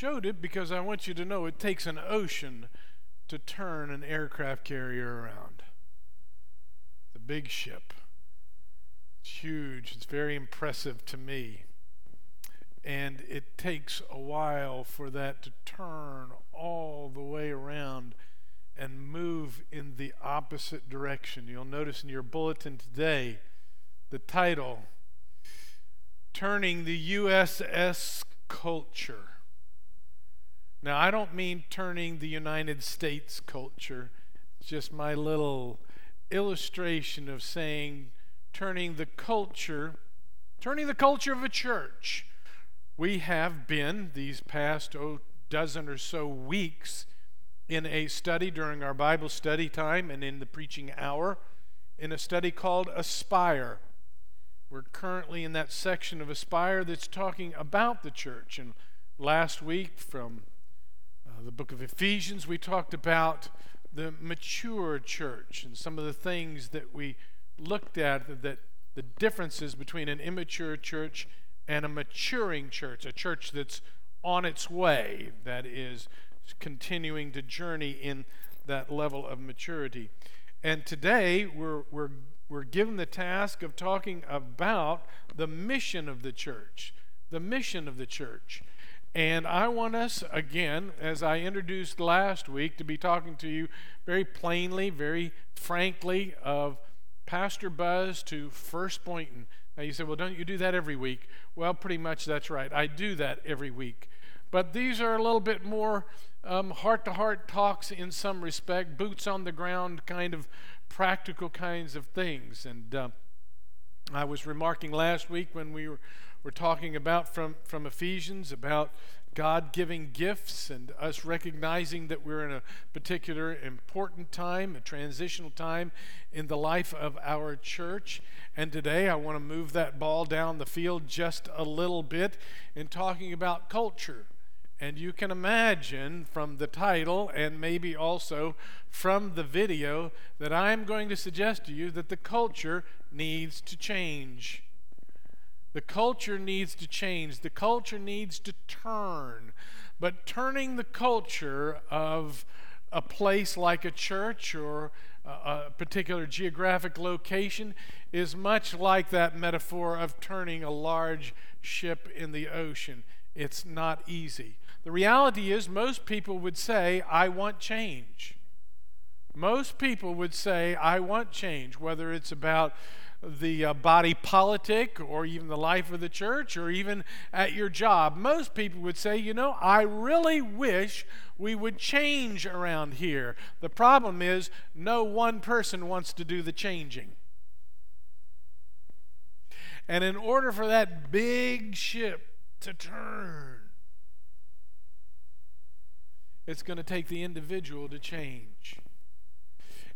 showed it because I want you to know it takes an ocean to turn an aircraft carrier around. The big ship. It's huge. It's very impressive to me. And it takes a while for that to turn all the way around and move in the opposite direction. You'll notice in your bulletin today the title Turning the USS Culture. Now, I don't mean turning the United States culture, it's just my little illustration of saying turning the culture, turning the culture of a church. We have been these past oh, dozen or so weeks in a study during our Bible study time and in the preaching hour in a study called Aspire. We're currently in that section of Aspire that's talking about the church. And last week from the book of Ephesians, we talked about the mature church and some of the things that we looked at that the differences between an immature church and a maturing church, a church that's on its way, that is continuing to journey in that level of maturity. And today we're, we're, we're given the task of talking about the mission of the church. The mission of the church. And I want us, again, as I introduced last week, to be talking to you very plainly, very frankly, of Pastor Buzz to First Boynton. Now you say, well, don't you do that every week? Well, pretty much that's right. I do that every week. But these are a little bit more heart to heart talks in some respect, boots on the ground kind of practical kinds of things. And uh, I was remarking last week when we were, were talking about from, from Ephesians about God giving gifts and us recognizing that we're in a particular important time, a transitional time in the life of our church. And today I want to move that ball down the field just a little bit in talking about culture. And you can imagine from the title and maybe also from the video that I'm going to suggest to you that the culture needs to change. The culture needs to change. The culture needs to turn. But turning the culture of a place like a church or a particular geographic location is much like that metaphor of turning a large ship in the ocean. It's not easy. The reality is, most people would say, I want change. Most people would say, I want change, whether it's about the uh, body politic or even the life of the church or even at your job. Most people would say, you know, I really wish we would change around here. The problem is, no one person wants to do the changing. And in order for that big ship to turn, it's going to take the individual to change.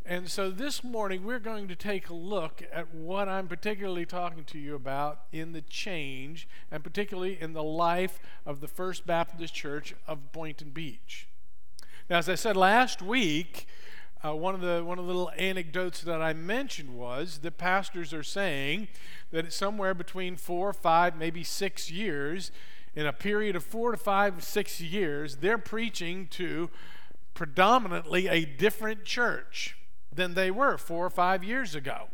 And so this morning, we're going to take a look at what I'm particularly talking to you about in the change, and particularly in the life of the First Baptist Church of Boynton Beach. Now, as I said last week, uh, one of the one of the little anecdotes that I mentioned was that pastors are saying that it's somewhere between four, five, maybe six years, in a period of four to five, six years, they're preaching to predominantly a different church than they were four or five years ago.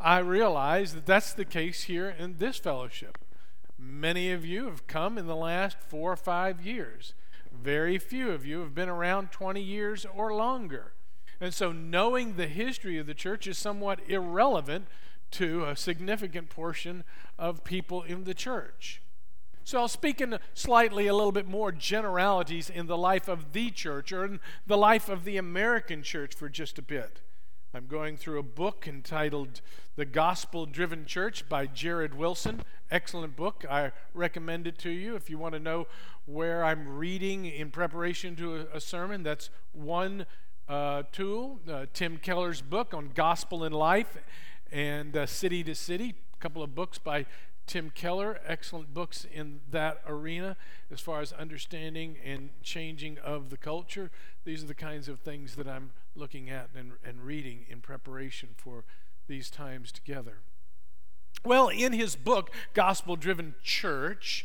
I realize that that's the case here in this fellowship. Many of you have come in the last four or five years. Very few of you have been around 20 years or longer. And so, knowing the history of the church is somewhat irrelevant to a significant portion of people in the church. So I'll speak in slightly a little bit more generalities in the life of the church or in the life of the American church for just a bit. I'm going through a book entitled The Gospel Driven Church by Jared Wilson. Excellent book. I recommend it to you if you want to know where I'm reading in preparation to a, sermon. That's one uh, tool. Uh, Tim Keller's book on gospel and life and uh, city to city. A couple of books by Tim Keller, excellent books in that arena as far as understanding and changing of the culture. These are the kinds of things that I'm looking at and, and reading in preparation for these times together. Well, in his book, Gospel Driven Church,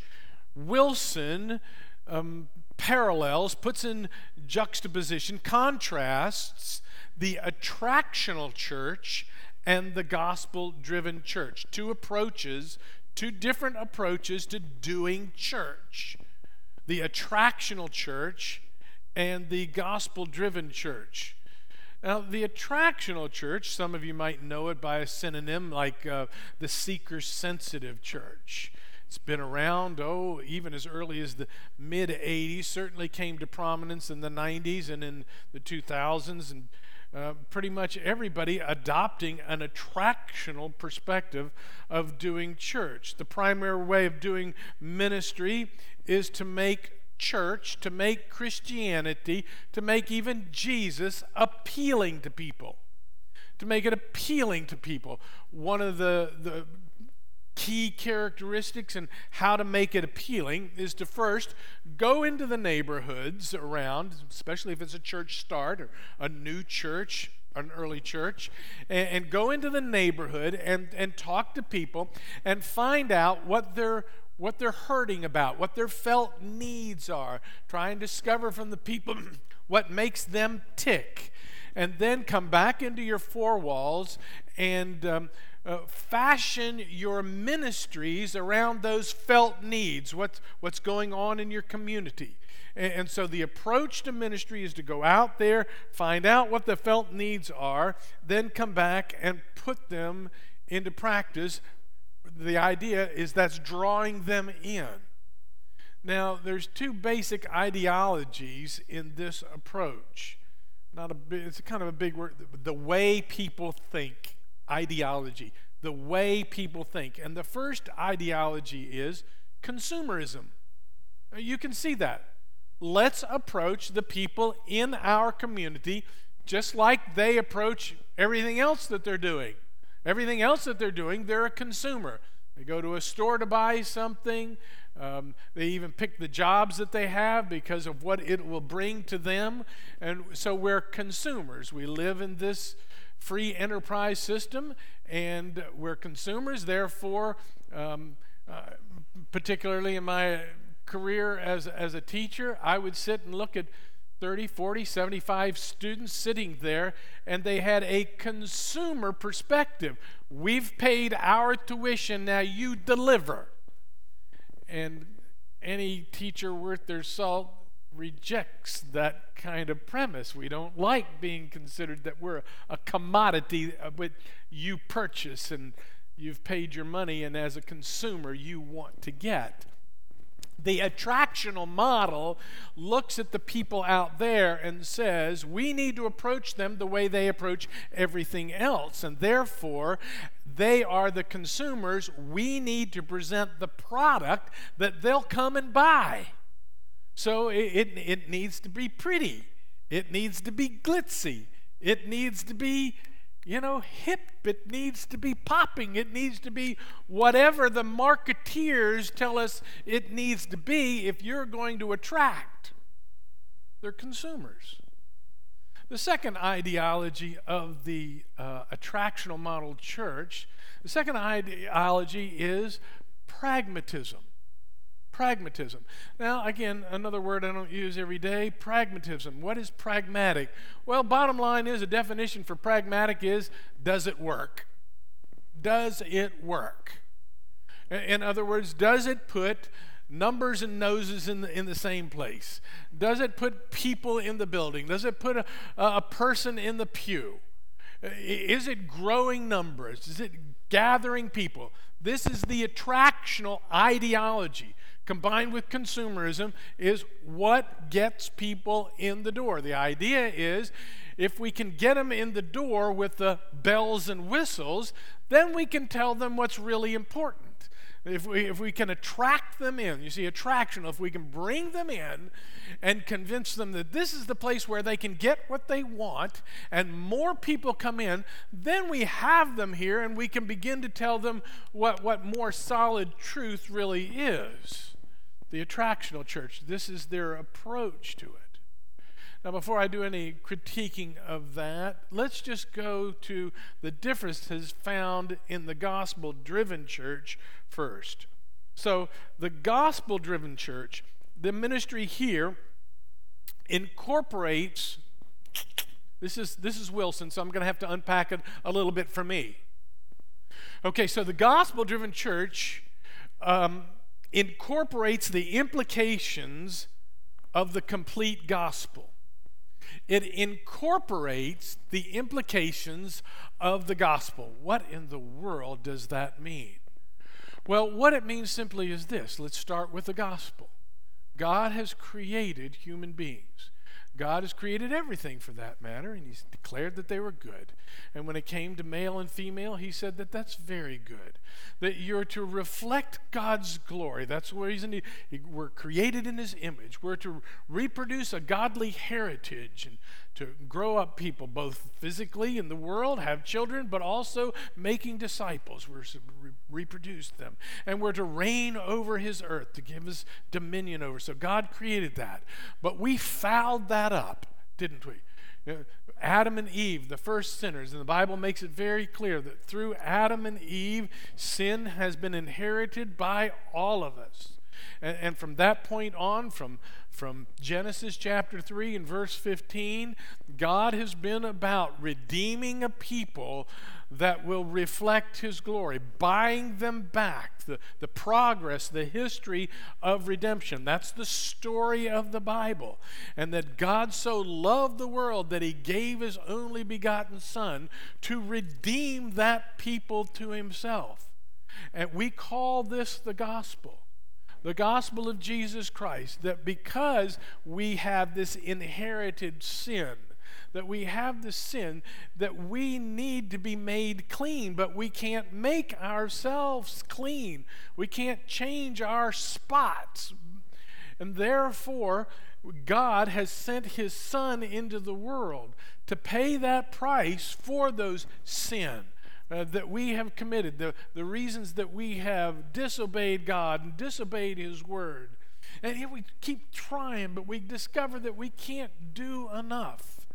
Wilson um, parallels, puts in juxtaposition, contrasts the attractional church and the gospel driven church. Two approaches, two different approaches to doing church the attractional church and the gospel driven church. Now, the attractional church, some of you might know it by a synonym like uh, the seeker sensitive church. It's been around, oh, even as early as the mid 80s, certainly came to prominence in the 90s and in the 2000s, and uh, pretty much everybody adopting an attractional perspective of doing church. The primary way of doing ministry is to make church, to make Christianity, to make even Jesus appealing to people. To make it appealing to people. One of the, the key characteristics and how to make it appealing is to first go into the neighborhoods around, especially if it's a church start or a new church, an early church, and, and go into the neighborhood and, and talk to people and find out what they're what they're hurting about, what their felt needs are, try and discover from the people what makes them tick, and then come back into your four walls and um, uh, fashion your ministries around those felt needs, what's, what's going on in your community. And, and so the approach to ministry is to go out there, find out what the felt needs are, then come back and put them into practice. The idea is that's drawing them in. Now, there's two basic ideologies in this approach. Not a it's kind of a big word. The way people think ideology, the way people think. And the first ideology is consumerism. You can see that. Let's approach the people in our community just like they approach everything else that they're doing. Everything else that they're doing, they're a consumer. They go to a store to buy something. Um, they even pick the jobs that they have because of what it will bring to them. And so we're consumers. We live in this free enterprise system, and we're consumers. Therefore, um, uh, particularly in my career as, as a teacher, I would sit and look at 30, 40, 75 students sitting there, and they had a consumer perspective. We've paid our tuition, now you deliver. And any teacher worth their salt rejects that kind of premise. We don't like being considered that we're a commodity uh, that you purchase and you've paid your money, and as a consumer, you want to get. The attractional model looks at the people out there and says, we need to approach them the way they approach everything else. And therefore, they are the consumers. We need to present the product that they'll come and buy. So it, it, it needs to be pretty. It needs to be glitzy. It needs to be, you know, hip. It needs to be popping. It needs to be whatever the marketeers tell us it needs to be if you're going to attract their consumers. The second ideology of the uh, attractional model church, the second ideology is pragmatism pragmatism. Now, again, another word I don't use every day pragmatism. What is pragmatic? Well, bottom line is a definition for pragmatic is does it work? Does it work? In other words, does it put numbers and noses in the, in the same place? Does it put people in the building? Does it put a, a person in the pew? Is it growing numbers? Is it gathering people? This is the attractional ideology combined with consumerism is what gets people in the door. The idea is if we can get them in the door with the bells and whistles, then we can tell them what's really important. If we, if we can attract them in, you see, attraction, if we can bring them in and convince them that this is the place where they can get what they want and more people come in, then we have them here and we can begin to tell them what, what more solid truth really is the attractional church. This is their approach to it. Now, before I do any critiquing of that, let's just go to the differences found in the gospel driven church first. So, the gospel driven church, the ministry here incorporates this is this is Wilson, so I'm going to have to unpack it a little bit for me. Okay, so the gospel-driven church um, incorporates the implications of the complete gospel. It incorporates the implications of the gospel. What in the world does that mean? Well, what it means simply is this let's start with the gospel. God has created human beings. God has created everything for that matter, and He's declared that they were good. And when it came to male and female, He said that that's very good. That you're to reflect God's glory. That's the reason he, we're created in His image. We're to reproduce a godly heritage and to grow up people, both physically in the world, have children, but also making disciples. We're to re- reproduce them. And we're to reign over his earth, to give us dominion over. So God created that. But we fouled that up, didn't we? Adam and Eve, the first sinners, and the Bible makes it very clear that through Adam and Eve, sin has been inherited by all of us. And, and from that point on, from, from Genesis chapter 3 and verse 15, God has been about redeeming a people that will reflect His glory, buying them back, the, the progress, the history of redemption. That's the story of the Bible. And that God so loved the world that He gave His only begotten Son to redeem that people to Himself. And we call this the gospel the gospel of Jesus Christ that because we have this inherited sin, that we have the sin that we need to be made clean, but we can't make ourselves clean. We can't change our spots. And therefore, God has sent his Son into the world to pay that price for those sins uh, that we have committed, the, the reasons that we have disobeyed God and disobeyed His Word. And here we keep trying, but we discover that we can't do enough.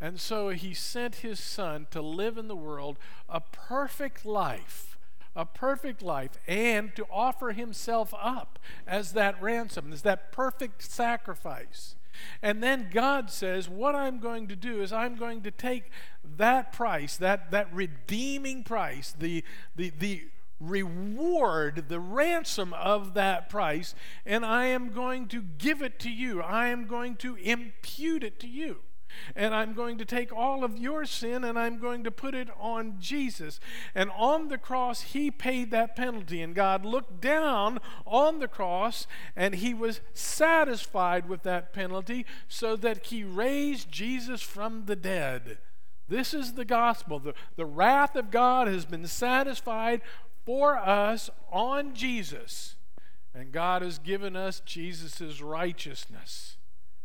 And so He sent His Son to live in the world a perfect life, a perfect life, and to offer Himself up as that ransom, as that perfect sacrifice. And then God says, What I'm going to do is I'm going to take that price, that, that redeeming price, the, the, the reward, the ransom of that price, and I am going to give it to you. I am going to impute it to you. And I'm going to take all of your sin and I'm going to put it on Jesus. And on the cross, he paid that penalty. And God looked down on the cross and he was satisfied with that penalty so that he raised Jesus from the dead. This is the gospel. The, the wrath of God has been satisfied for us on Jesus. And God has given us Jesus' righteousness.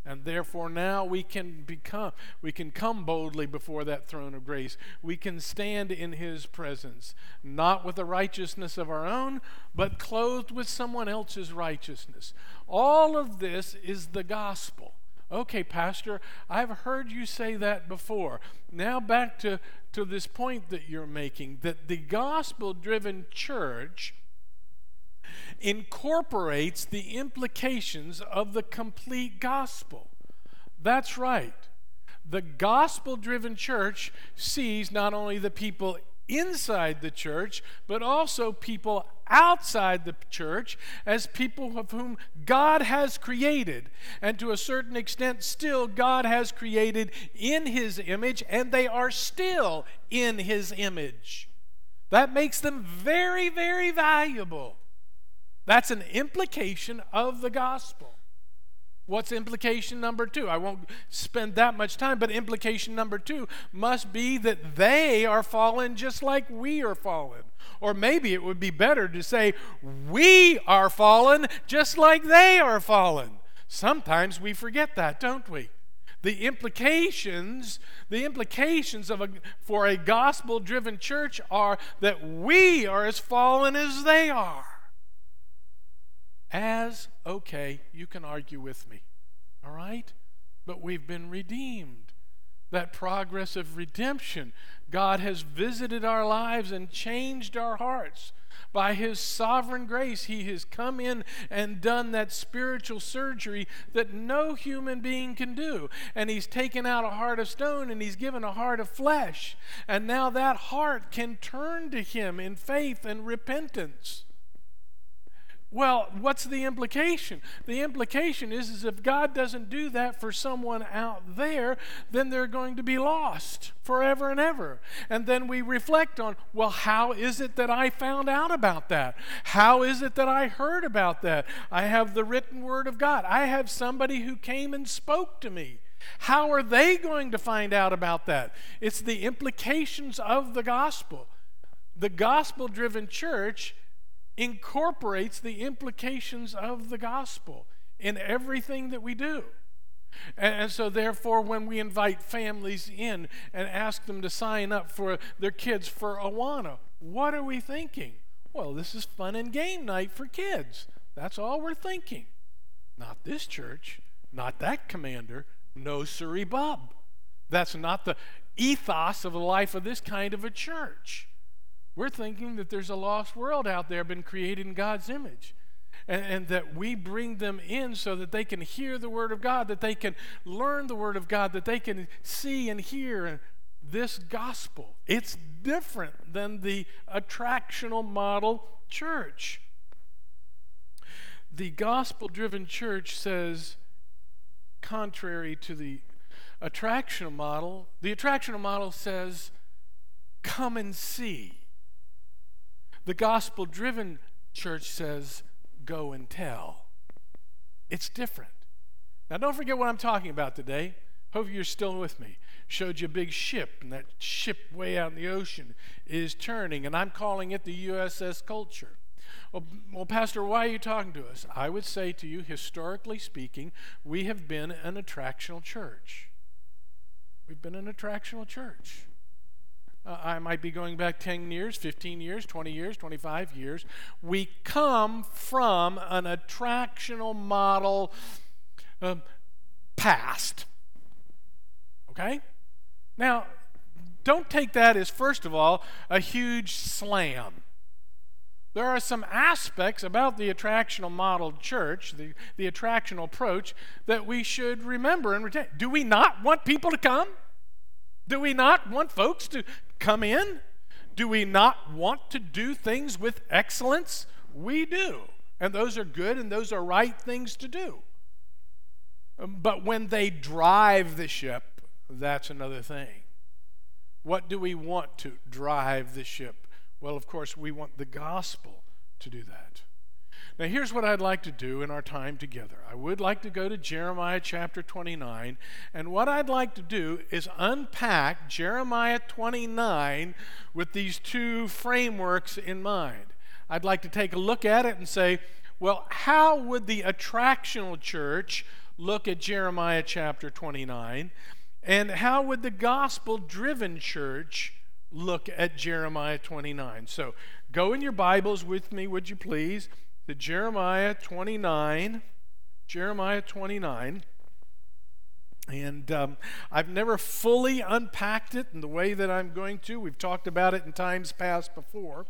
And therefore now we can become we can come boldly before that throne of grace. We can stand in his presence, not with the righteousness of our own, but clothed with someone else's righteousness. All of this is the gospel. Okay, Pastor, I've heard you say that before. Now, back to, to this point that you're making that the gospel driven church incorporates the implications of the complete gospel. That's right. The gospel driven church sees not only the people inside the church, but also people outside the church as people of whom God has created. And to a certain extent, still, God has created in His image, and they are still in His image. That makes them very, very valuable. That's an implication of the gospel. What's implication number two? I won't spend that much time, but implication number two must be that they are fallen just like we are fallen. Or maybe it would be better to say, we are fallen just like they are fallen. Sometimes we forget that, don't we? The implications, the implications of a, for a gospel driven church are that we are as fallen as they are as okay, you can argue with me. All right? But we've been redeemed. That progress of redemption. God has visited our lives and changed our hearts. By His sovereign grace, He has come in and done that spiritual surgery that no human being can do. And He's taken out a heart of stone and He's given a heart of flesh. And now that heart can turn to Him in faith and repentance. Well, what's the implication? The implication is, is if God doesn't do that for someone out there, then they're going to be lost forever and ever. And then we reflect on, well, how is it that I found out about that? How is it that I heard about that? I have the written word of God. I have somebody who came and spoke to me. How are they going to find out about that? It's the implications of the gospel. The gospel driven church incorporates the implications of the gospel in everything that we do. And, so, therefore, when we invite families in and ask them to sign up for their kids for Awana, what are we thinking? Well, this is fun and game night for kids. That's all we're thinking. Not this church, not that commander, no siree Bob. That's not the ethos of the life of this kind of a church. We're thinking that there's a lost world out there been created in God's image. And, and, that we bring them in so that they can hear the Word of God, that they can learn the Word of God, that they can see and hear this gospel. It's different than the attractional model church. The gospel driven church says, contrary to the attractional model, the attractional model says, come and see. The gospel driven church says, go and tell. It's different. Now, don't forget what I'm talking about today. Hope you're still with me. Showed you a big ship, and that ship way out in the ocean is turning, and I'm calling it the USS Culture. Well, well, Pastor, why are you talking to us? I would say to you, historically speaking, we have been an attractional church. We've been an attractional church. Uh, I might be going back 10 years, 15 years, 20 years, 25 years. We come from an attractional model uh, past. Okay? Now, don't take that as, first of all, a huge slam. There are some aspects about the attractional model church, the, the attractional approach, that we should remember and retain. Do we not want people to come? Do we not want folks to come in? Do we not want to do things with excellence? We do. And those are good and those are right things to do. Um, but when they drive the ship, that's another thing. What do we want to drive the ship? Well, of course, we want the gospel to do that. Now, here's what I'd like to do in our time together. I would like to go to Jeremiah chapter 29, and what I'd like to do is unpack Jeremiah 29 with these two frameworks in mind. I'd like to take a look at it and say, well, how would the attractional church look at Jeremiah chapter 29? And how would the gospel driven church look at Jeremiah 29? So go in your Bibles with me, would you please? To Jeremiah 29. Jeremiah 29. And um, I've never fully unpacked it in the way that I'm going to. We've talked about it in times past before.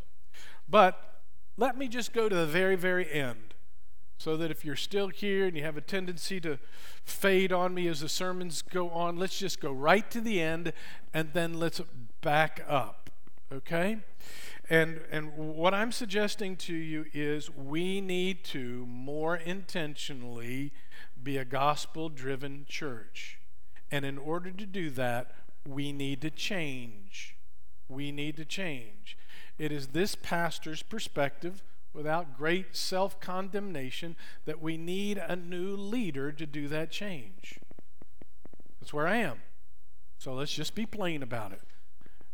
But let me just go to the very, very end so that if you're still here and you have a tendency to fade on me as the sermons go on, let's just go right to the end and then let's back up. Okay? And, and what I'm suggesting to you is we need to more intentionally be a gospel driven church. And in order to do that, we need to change. We need to change. It is this pastor's perspective, without great self condemnation, that we need a new leader to do that change. That's where I am. So let's just be plain about it.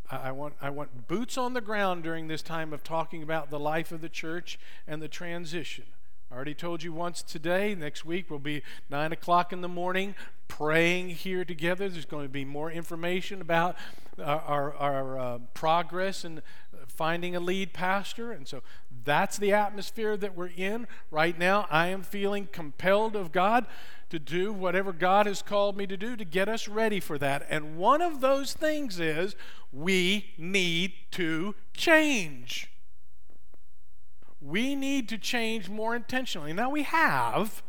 I want, I want boots on the ground during this time of talking about the life of the church and the transition. I already told you once today. Next week will be 9 o'clock in the morning praying here together. There's going to be more information about our, our, our uh, progress and finding a lead pastor. And so that's the atmosphere that we're in right now. I am feeling compelled of God to do whatever God has called me to do to get us ready for that. And one of those things is we need to change. we need to change more intentionally. Now, we have.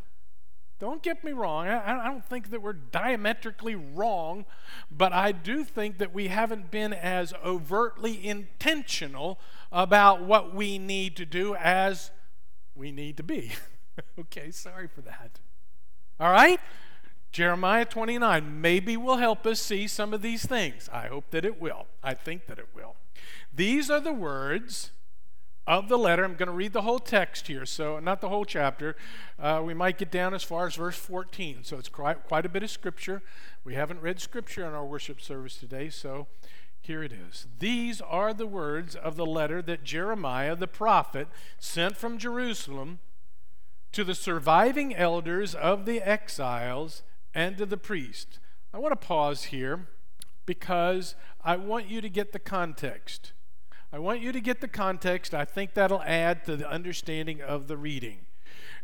Don't get me wrong. I, I, don't think that we're diametrically wrong, but I do think that we haven't been as overtly intentional about what we need to do as we need to be. okay, sorry for that. All right? Jeremiah 29 maybe will help us see some of these things. I hope that it will. I think that it will. These are the words of the letter. I'm going to read the whole text here, so not the whole chapter. Uh, we might get down as far as verse 14, so it's quite, quite a bit of scripture. We haven't read scripture in our worship service today, so here it is. These are the words of the letter that Jeremiah the prophet sent from Jerusalem to the surviving elders of the exiles and to the priest. I want to pause here because I want you to get the context. I want you to get the context. I think that'll add to the understanding of the reading.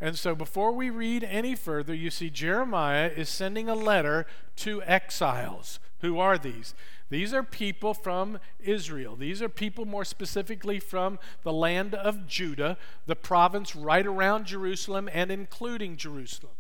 And so before we read any further, you see Jeremiah is sending a letter to exiles. Who are these? These are people from Israel. These are people more specifically from the land of Judah, the province right around Jerusalem and including Jerusalem.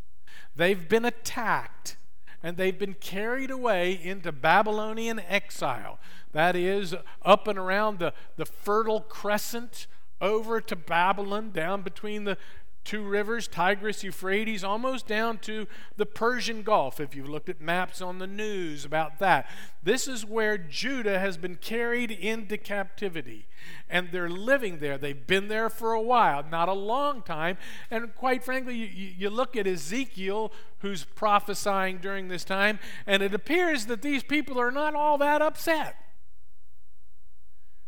They've been attacked and they've been carried away into Babylonian exile. That is, up and around the, the Fertile Crescent, over to Babylon, down between the two rivers, Tigris, Euphrates, almost down to the Persian Gulf, if you've looked at maps on the news about that. This is where Judah has been carried into captivity. And they're living there. They've been there for a while, not a long time. And quite frankly, you, you look at Ezekiel, who's prophesying during this time, and it appears that these people are not all that upset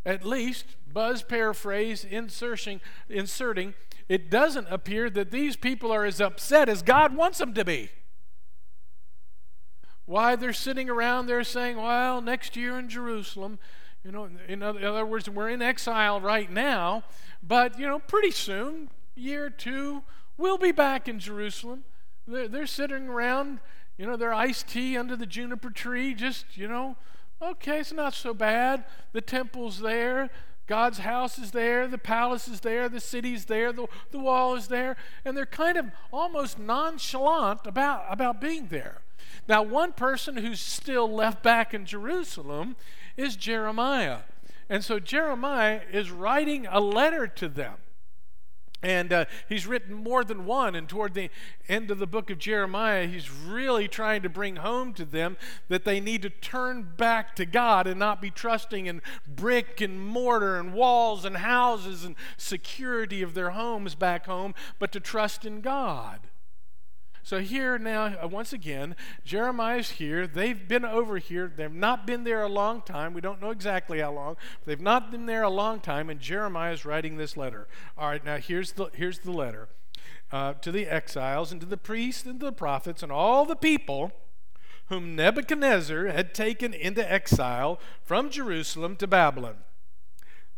at least, Buzz paraphrase, inserting, inserting it doesn't appear that these people are as upset as God wants them to be. Why they're sitting around there saying, well, next year in Jerusalem, you know, in other, words, we're in exile right now, but, you know, pretty soon, year two, we'll be back in Jerusalem. They're, they're sitting around, you know, their iced tea under the juniper tree, just, you know, okay, it's not so bad. The temple's there. God's house is there, the palace is there, the city's there, the, the wall is there, and they're kind of almost nonchalant about, about being there. Now, one person who's still left back in Jerusalem is Jeremiah. And so Jeremiah is writing a letter to them. And uh, he's written more than one. And toward the end of the book of Jeremiah, he's really trying to bring home to them that they need to turn back to God and not be trusting in brick and mortar and walls and houses and security of their homes back home, but to trust in God. So here now, uh, once again, Jeremiah's here. They've been over here. They've not been there a long time. We don't know exactly how long. they've not been there a long time, and Jeremiah's writing this letter. All right, now here's the, here's the letter uh, to the exiles and to the priests and to the prophets and all the people whom Nebuchadnezzar had taken into exile from Jerusalem to Babylon.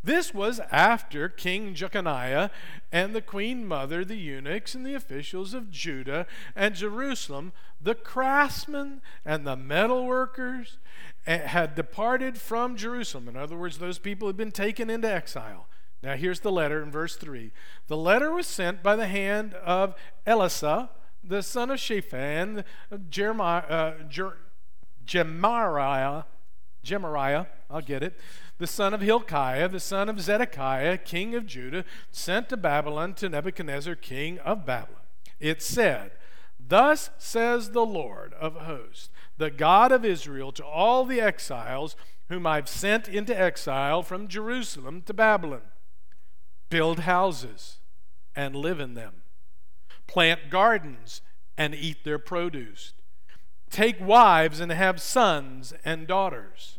This was after King Jeconiah and the queen mother, the eunuchs, and the officials of Judah and Jerusalem, the craftsmen and the metalworkers, eh, had departed from Jerusalem. In other words, those people had been taken into exile. Now, here's the letter in verse 3. The letter was sent by the hand of Elasah, the son of Shaphan, Jeremiah, uh, Jer- Gemariah, Gemariah, I'll get it the son of Hilkiah, the son of Zedekiah, king of Judah, sent to Babylon to Nebuchadnezzar, king of Babylon. It said, Thus says the Lord of hosts, the God of Israel, to all the exiles whom I've sent into exile from Jerusalem to Babylon. Build houses and live in them, plant gardens and eat their produce, take wives and have sons and daughters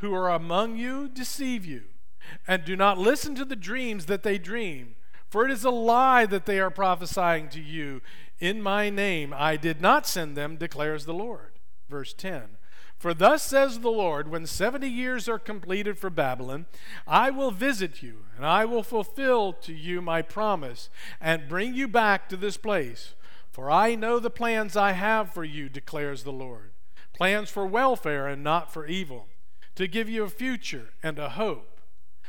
who are among you deceive you, and do not listen to the dreams that they dream, For it is a lie that they are prophesying to you in my name. I did not send them, declares the Lord. Verse 10. For thus says the Lord, when 70 years are completed for Babylon, I will visit you, and I will fulfill to you my promise, and bring you back to this place. For I know the plans I have for you, declares the Lord plans for welfare and not for evil, to give you a future and a hope.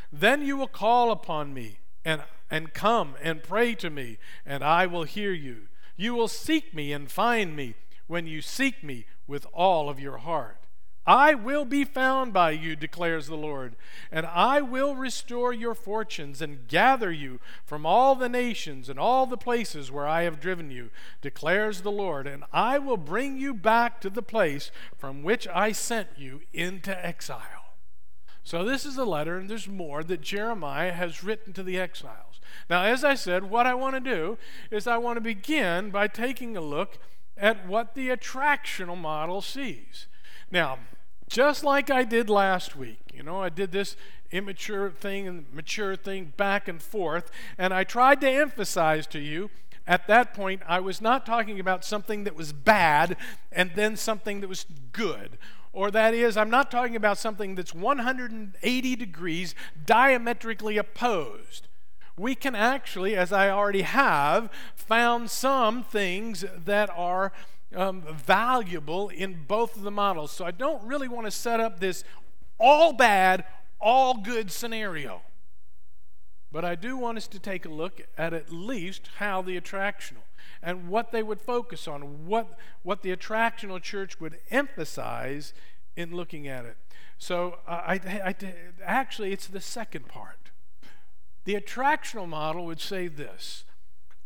Then you will call upon me and, and come and pray to me, and I will hear you. You will seek me and find me when you seek me with all of your heart. I will be found by you, declares the Lord, and I will restore your fortunes and gather you from all the nations and all the places where I have driven you, declares the Lord, and I will bring you back to the place from which I sent you into exile. So, this is a letter, and there's more that Jeremiah has written to the exiles. Now, as I said, what I want to do is I want to begin by taking a look at what the attractional model sees. Now, just like I did last week, you know, I did this immature thing and mature thing back and forth, and I tried to emphasize to you at that point I was not talking about something that was bad and then something that was good. Or that is, I'm not talking about something that's 180 degrees diametrically opposed. We can actually, as I already have, found some things that are um, valuable in both of the models. So I don't really want to set up this all bad, all good scenario. But I do want us to take a look at at least how the attractional and what they would focus on, what, what the attractional church would emphasize in looking at it. So uh, I, I, actually, it's the second part. The attractional model would say this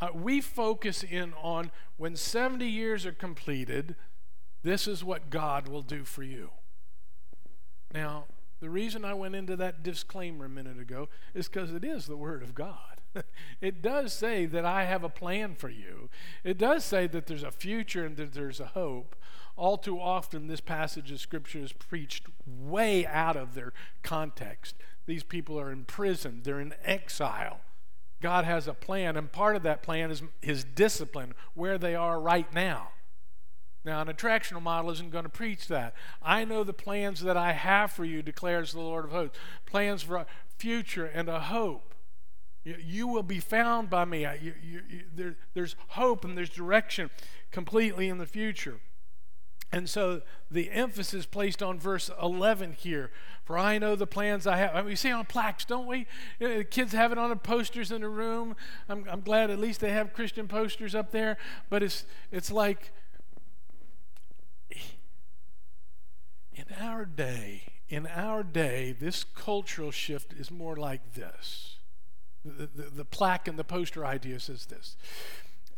uh, we focus in on when 70 years are completed, this is what God will do for you. Now, the reason I went into that disclaimer a minute ago is because it is the Word of God. it does say that I have a plan for you. It does say that there's a future and that there's a hope. All too often, this passage of Scripture is preached way out of their context. These people are in prison, they're in exile. God has a plan, and part of that plan is His discipline, where they are right now. Now, an attractional model isn't going to preach that. I know the plans that I have for you, declares the Lord of hosts plans for a future and a hope. You, you will be found by me. You, you, there, there's hope and there's direction completely in the future. And so the emphasis placed on verse 11 here. For I know the plans I have. I mean, we see on plaques, don't we? You know, the kids have it on the posters in the room. I'm, I'm glad at least they have Christian posters up there. But it's, it's like in our day, in our day, this cultural shift is more like this. The, the, the plaque and the poster idea says this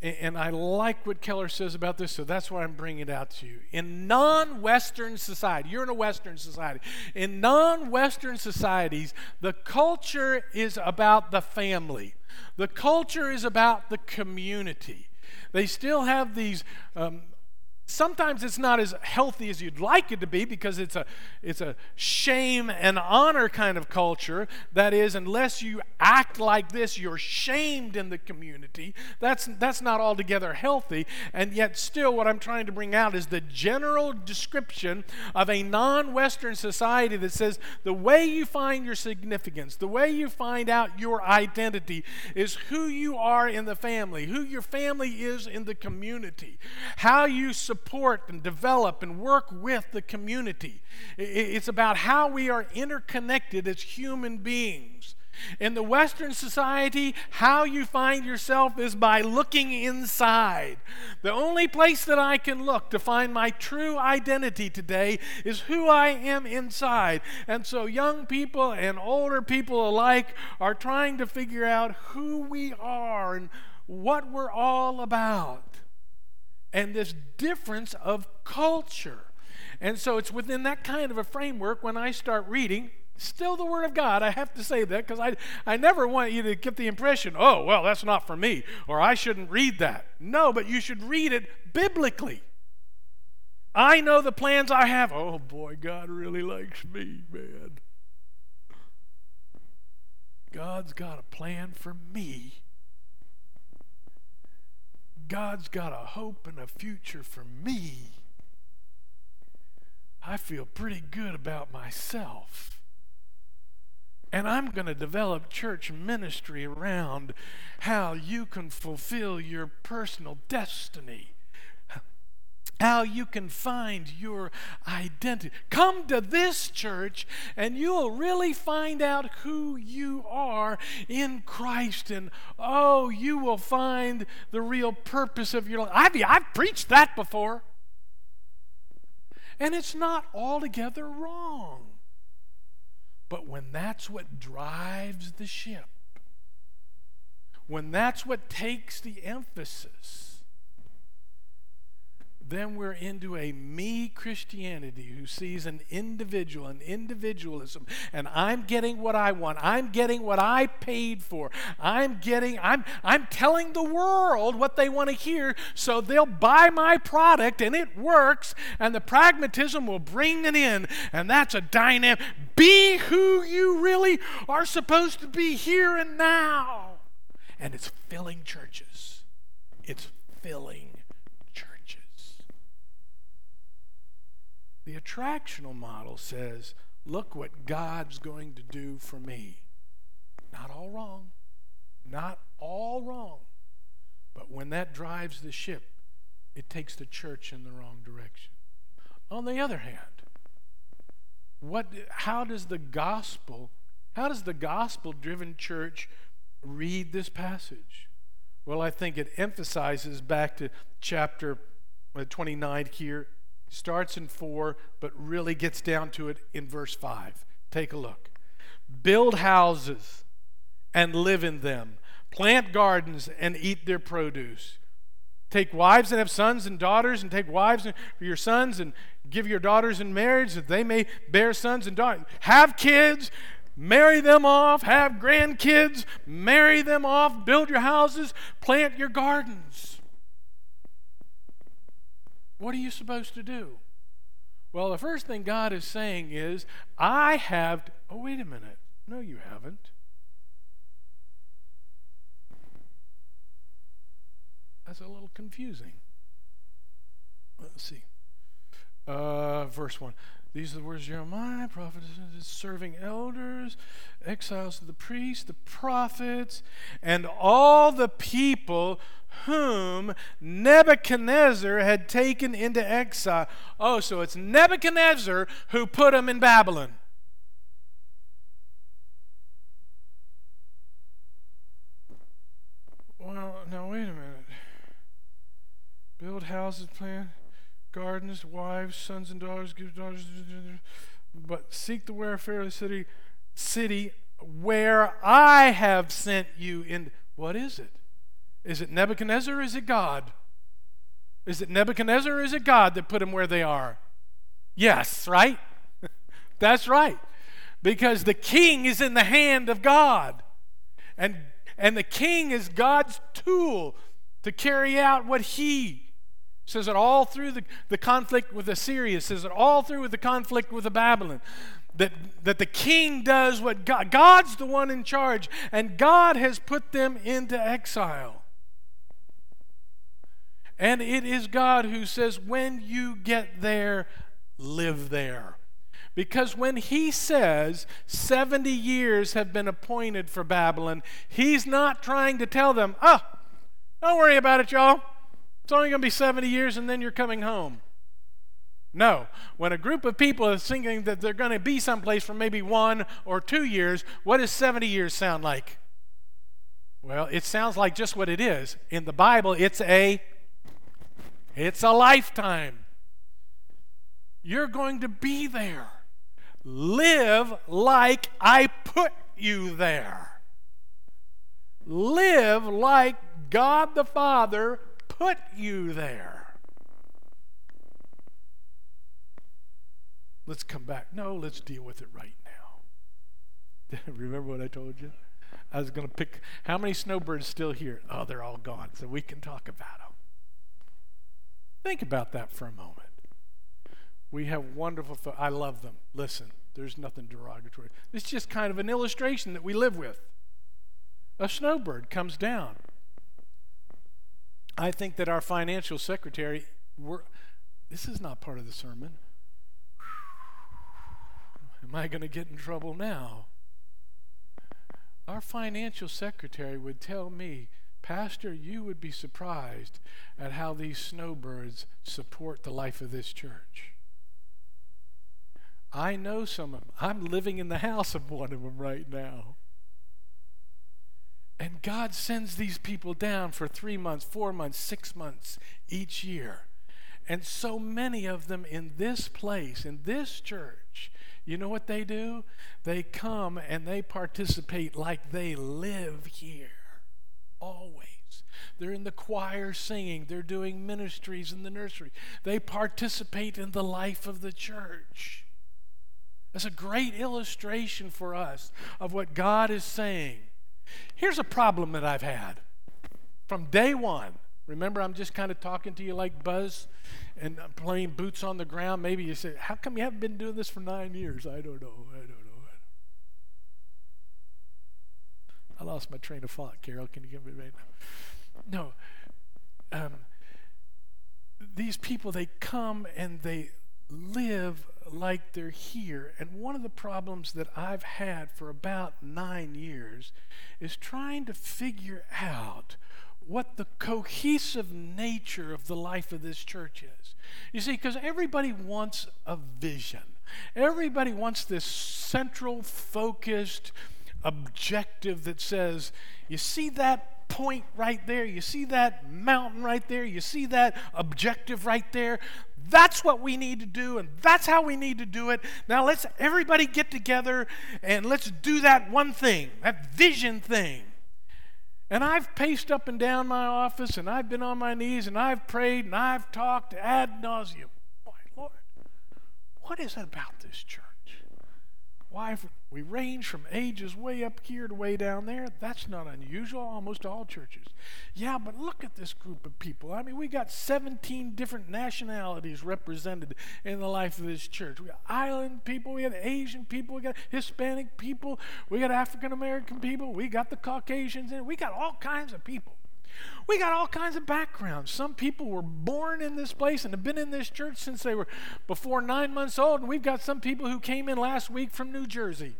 and I like what Keller says about this, so that's why I'm bringing it out to you. In non Western society, you're in a Western society. In non Western societies, the culture is about the family, the culture is about the community. They still have these um, Sometimes it's not as healthy as you'd like it to be because it's a, it's a shame and honor kind of culture. That is, unless you act like this, you're shamed in the community. That's, that's not altogether healthy. And yet, still, what I'm trying to bring out is the general description of a non Western society that says the way you find your significance, the way you find out your identity is who you are in the family, who your family is in the community, how you support support and develop and work with the community. It's about how we are interconnected as human beings. In the Western society, how you find yourself is by looking inside. The only place that I can look to find my true identity today is who I am inside. And so, young people and older people alike are trying to figure out who we are and what we're all about and this difference of culture. And so it's within that kind of a framework when I start reading, still the Word of God. I have to say that because I, I never want you to get the impression, oh, well, that's not for me, or I shouldn't read that. No, but you should read it biblically. I know the plans I have. Oh boy, God really likes me, man. God's got a plan for me God's got a hope and a future for me, I feel pretty good about myself. And I'm going to develop church ministry around how you can fulfill your personal destiny how you can find your identity. Come to this church and you'll really find out who you are in Christ. And oh, you will find the real purpose of your life. I've, I've preached that before. And it's not altogether wrong. But when that's what drives the ship, when that's what takes the emphasis, then we're into a me Christianity who sees an individual, an individualism, and I'm getting what I want. I'm getting what I paid for. I'm getting, I'm, I'm telling the world what they want to hear, so they'll buy my product and it works, and the pragmatism will bring it in, and that's a dynamic. Be who you really are supposed to be here and now. And it's filling churches. It's filling The attractional model says, look what God's going to do for me. Not all wrong. Not all wrong. But when that drives the ship, it takes the church in the wrong direction. On the other hand, what how does the gospel how does the gospel driven church read this passage? Well, I think it emphasizes back to chapter uh, 29 here starts in 4, but really gets down to it in verse 5. Take a look. Build houses and live in them, plant gardens and eat their produce. Take wives and have sons and daughters, and take wives for your sons and give your daughters in marriage that they may bear sons and daughters. Have kids, marry them off, have grandkids, marry them off, build your houses, plant your gardens. What are you supposed to do? Well, the first thing God is saying is, I have. To, oh, wait a minute. No, you haven't. That's a little confusing. Let's see. Uh, verse 1. These are the words of Jeremiah, prophet, serving elders, exiles to the priests, the prophets, and all the people whom Nebuchadnezzar had taken into exile. Oh, so it's Nebuchadnezzar who put him in Babylon. Well, now wait a minute. Build houses, plant gardens, wives, sons and daughters, give daughters, but seek the welfare of the city, city where I have sent you in. What is it? Is it Nebuchadnezzar is it God? Is it Nebuchadnezzar is it God that put them where they are? Yes, right? That's right. Because the king is in the hand of God. And, and the king is God's tool to carry out what he says it all through the, the conflict with Assyria, says it all through with the conflict with the Babylon. That, that the king does what God, God's the one in charge, and God has put them into exile. And it is God who says, when you get there, live there. Because when he says 70 years have been appointed for Babylon, he's not trying to tell them, oh, don't worry about it, y'all. It's only going to be 70 years and then you're coming home. No. When a group of people is thinking that they're going to be someplace for maybe one or two years, what does 70 years sound like? Well, it sounds like just what it is. In the Bible, it's a it's a lifetime. You're going to be there. Live like I put you there. Live like God the Father put you there. Let's come back. No, let's deal with it right now. Remember what I told you? I was going to pick how many snowbirds still here? Oh, they're all gone, so we can talk about them. Think about that for a moment. We have wonderful, th- I love them. Listen, there's nothing derogatory. It's just kind of an illustration that we live with. A snowbird comes down. I think that our financial secretary, this is not part of the sermon. Am I going to get in trouble now? Our financial secretary would tell me, Pastor, you would be surprised at how these snowbirds support the life of this church. I know some of them. I'm living in the house of one of them right now. And God sends these people down for three months, four months, six months each year. And so many of them in this place, in this church, you know what they do? They come and they participate like they live here, always. They're in the choir singing, they're doing ministries in the nursery. They participate in the life of the church. That's a great illustration for us of what God is saying. Here's a problem that I've had from day one. Remember, I'm just kind of talking to you like Buzz and playing boots on the ground. Maybe you say, How come you haven't been doing this for nine years? I don't know. I don't know. I lost my train of thought, Carol. Can you give me right now? No. Um, these people, they come and they live like they're here. And one of the problems that I've had for about nine years is trying to figure out what the cohesive nature of the life of this church is. You see, because everybody wants a vision, everybody wants this central, focused objective that says, you see that point right there, you see that mountain right there, you see that objective right there. That's what we need to do, and that's how we need to do it. Now let's everybody get together and let's do that one thing, that vision thing. And I've paced up and down my office, and I've been on my knees, and I've prayed, and I've talked ad nauseum. Why, Lord, what is it about this church? Why, we range from ages way up here to way down there. That's not unusual, almost all churches. Yeah, but look at this group of people. I mean, we got 17 different nationalities represented in the life of this church. We got island people, we got Asian people, we got Hispanic people, we got African American people, we got the Caucasians in, we got all kinds of people. We got all kinds of backgrounds. Some people were born in this place and have been in this church since they were before nine months old, and we've got some people who came in last week from New Jersey.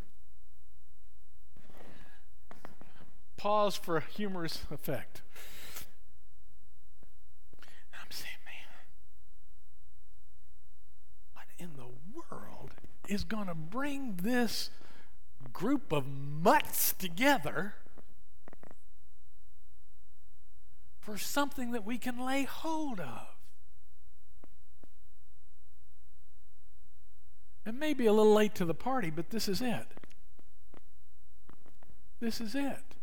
Pause for humorous effect. I'm saying, man, what in the world is going to bring this group of mutts together? For something that we can lay hold of. It may be a little late to the party, but this is it. This is it.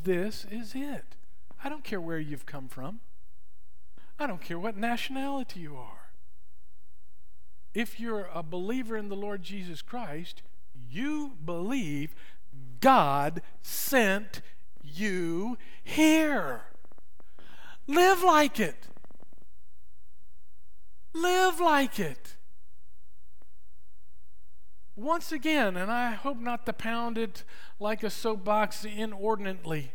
This is it. I don't care where you've come from. I don't care what nationality you are. If you're a believer in the Lord Jesus Christ, you believe God sent you here. Live like it. Live like it. Once again, and I hope not to pound it like a soapbox inordinately,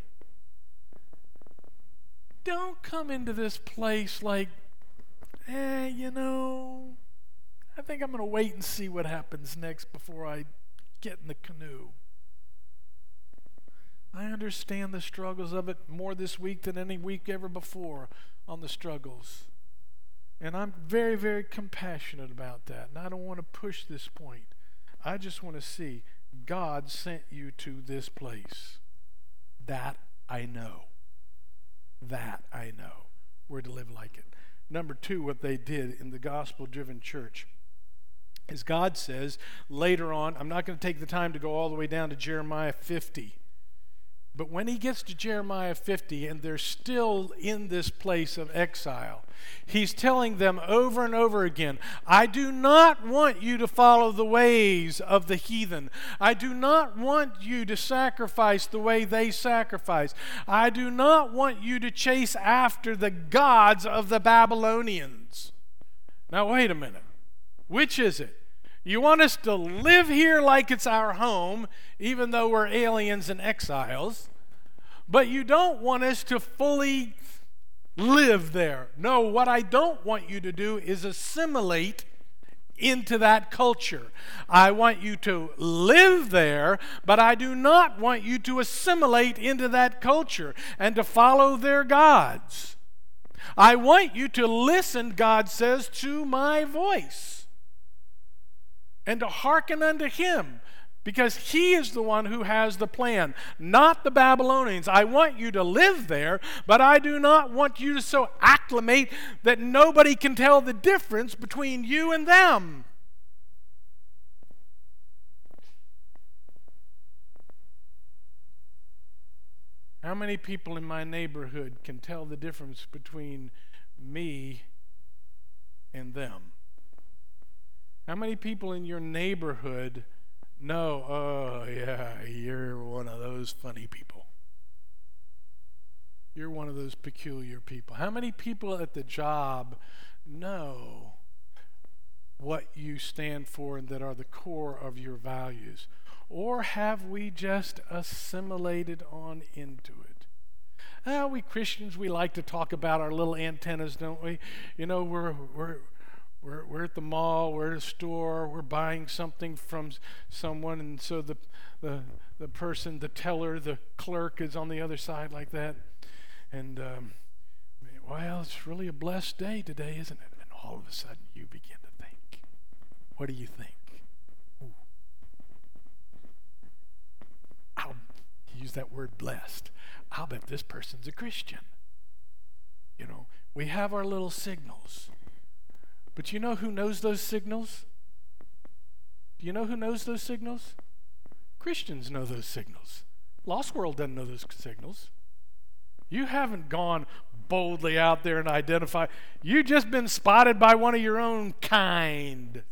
don't come into this place like, eh, you know, I think I'm going to wait and see what happens next before I get in the canoe. I understand the struggles of it more this week than any week ever before on the struggles. And I'm very, very compassionate about that. And I don't want to push this point. I just want to see God sent you to this place. That I know. That I know. We're to live like it. Number two, what they did in the gospel driven church is God says later on, I'm not going to take the time to go all the way down to Jeremiah 50. But when he gets to Jeremiah 50 and they're still in this place of exile, he's telling them over and over again I do not want you to follow the ways of the heathen. I do not want you to sacrifice the way they sacrifice. I do not want you to chase after the gods of the Babylonians. Now, wait a minute. Which is it? You want us to live here like it's our home, even though we're aliens and exiles. but you don't want us to fully live there. No, what I don't want you to do is assimilate into that culture. I want you to live there, but I do not want you to assimilate into that culture and to follow their gods. I want you to listen, God says, to my voice and to hearken unto him because he is the one who has the plan, not the Babylonians. I want you to live there, but I do not want you to so acclimate that nobody can tell the difference between you and them. How many people in my neighborhood can tell the difference between me and them? How many people in your neighborhood know, oh, yeah, you're one of those funny people? You're one of those peculiar people. How many people at the job know what you stand for and that are the core of your values? Or have we just assimilated on into it? Uh, we Christians, we like to talk about our little antennas, don't we? You know, we're, we're, we're, we're at the mall, we're at a store, we're buying something from someone, and so the, the, the person, the teller, the clerk is on the other side like that. And, um, well, it's really a blessed day today, isn't it? And all of a sudden you begin to think. What do you think? I'll use that word blessed. I'll bet this person's a Christian. You know, we have our little signals. But you know who knows those signals? Do you know who knows those signals? Christians know those signals. Lost world doesn't know those signals. You haven't gone boldly out there and identified. You've just been spotted by one of your own kind.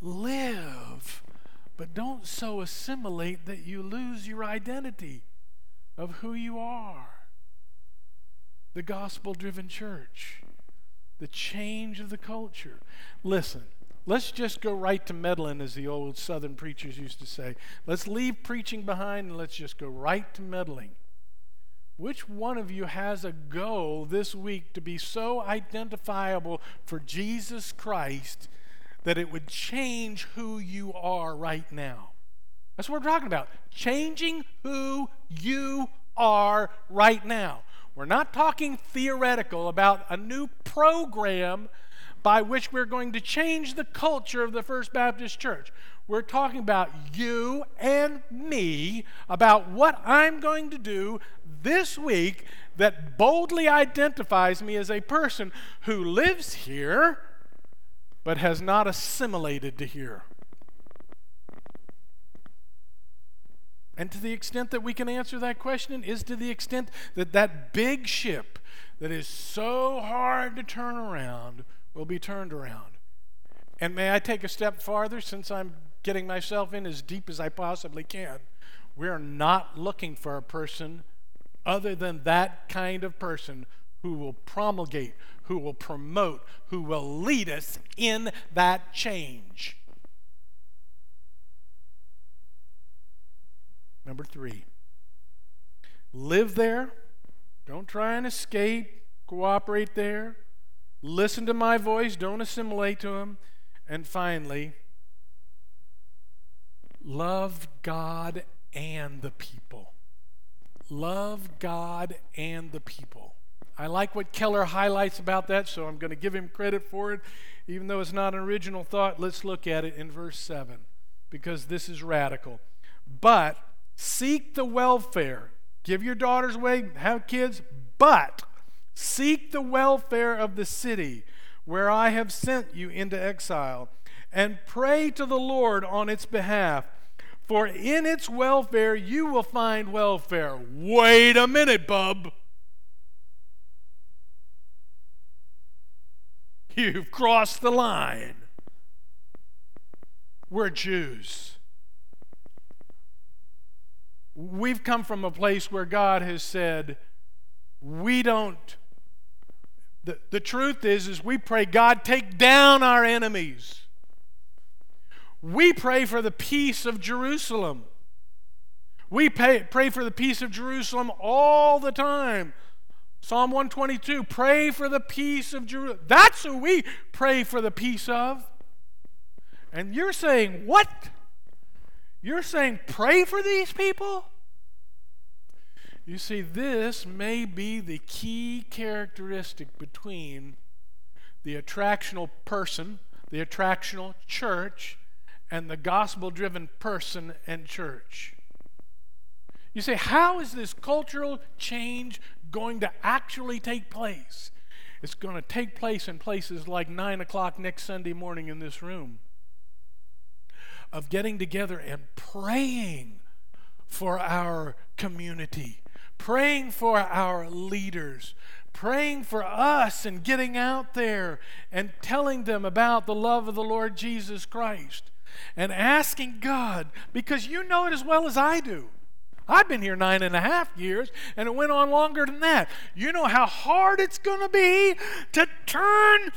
Live but don't so assimilate that you lose your identity of who you are. The gospel driven church, the change of the culture. Listen, let's just go right to meddling, as the old southern preachers used to say. Let's leave preaching behind and let's just go right to meddling. Which one of you has a goal this week to be so identifiable for Jesus Christ that it would change who you are right now. That's what we're talking about. Changing who you are right now. We're not talking theoretical about a new program by which we're going to change the culture of the First Baptist Church. We're talking about you and me, about what I'm going to do this week that boldly identifies me as a person who lives here but has not assimilated to here. And to the extent that we can answer that question is to the extent that that big ship that is so hard to turn around will be turned around. And may I take a step farther since I'm getting myself in as deep as I possibly can? We're not looking for a person other than that kind of person who will promulgate, who will promote, who will lead us in that change. Number three, live there. Don't try and escape. Cooperate there. Listen to my voice. Don't assimilate to him. And finally, love God and the people. Love God and the people. I like what Keller highlights about that, so I'm going to give him credit for it. Even though it's not an original thought, let's look at it in verse 7 because this is radical. But seek the welfare. Give your daughters away, have kids, but seek the welfare of the city where I have sent you into exile, and pray to the Lord on its behalf. For in its welfare you will find welfare. Wait a minute, bub. You've crossed the line. We're Jews. We've come from a place where God has said, we don't. The, the truth is, is we pray, God, take down our enemies. We pray for the peace of Jerusalem. We pay, pray for the peace of Jerusalem all the time. Psalm 122 pray for the peace of Jerusalem. That's who we pray for the peace of. And you're saying, what? You're saying, pray for these people? You see, this may be the key characteristic between the attractional person, the attractional church, and the gospel driven person and church. You say, how is this cultural change going to actually take place? It's going to take place in places like 9 o'clock next Sunday morning in this room of getting together and praying for our community, praying for our leaders, praying for us and getting out there and telling them about the love of the Lord Jesus Christ and asking God, because you know it as well as I do. I've been here nine and a half years, and it went on longer than that. You know how hard it's going to be to turn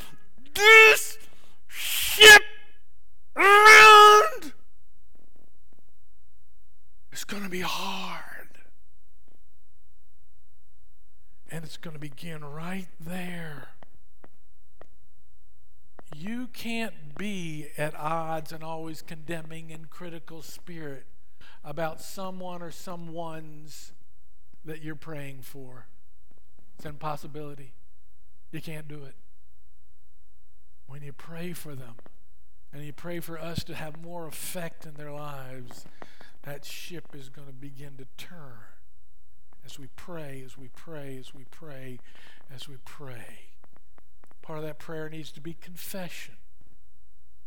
this ship around. It's going to be hard. And it's going to begin right there. You can't be at odds and always condemning and critical spirit about someone or someone's that you're praying for. It's an impossibility. You can't do it. When you pray for them and you pray for us to have more effect in their lives, that ship is going to begin to turn as we pray, as we pray, as we pray, as we pray. Part of that prayer needs to be confession.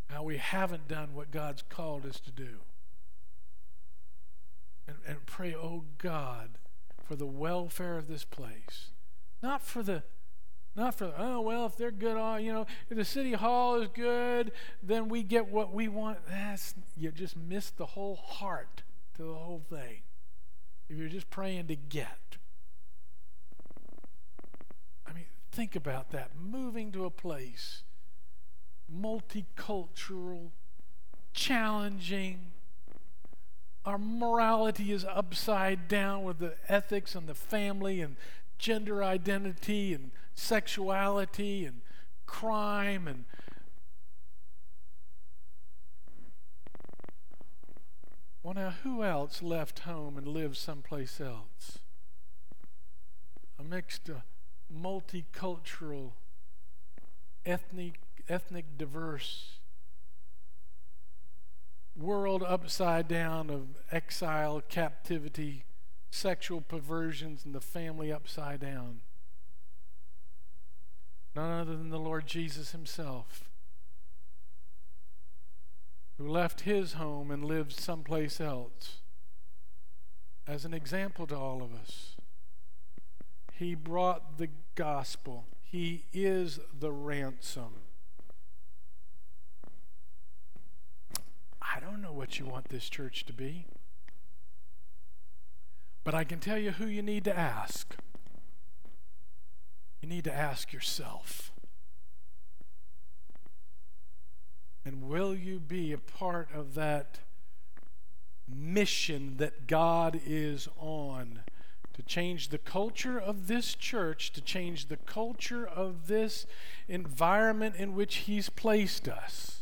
How we haven't done what God's called us to do and, and pray, oh God, for the welfare of this place. Not for the not for oh well if they're good on you know if the city hall is good then we get what we want. That's you just miss the whole heart to the whole thing. If you're just praying to get. I mean think about that. Moving to a place. Multicultural. Challenging. Our morality is upside down with the ethics and the family and gender identity and sexuality and crime and well now who else left home and lived someplace else a mixed uh, multicultural ethnic ethnic diverse world upside down of exile, captivity, sexual perversions, and the family upside down. None other than the Lord Jesus Himself, who left His home and lived someplace else as an example to all of us. He brought the gospel, He is the ransom. I don't know what you want this church to be. But I can tell you who you need to ask. You need to ask yourself. And will you be a part of that mission that God is on to change the culture of this church, to change the culture of this environment in which He's placed us?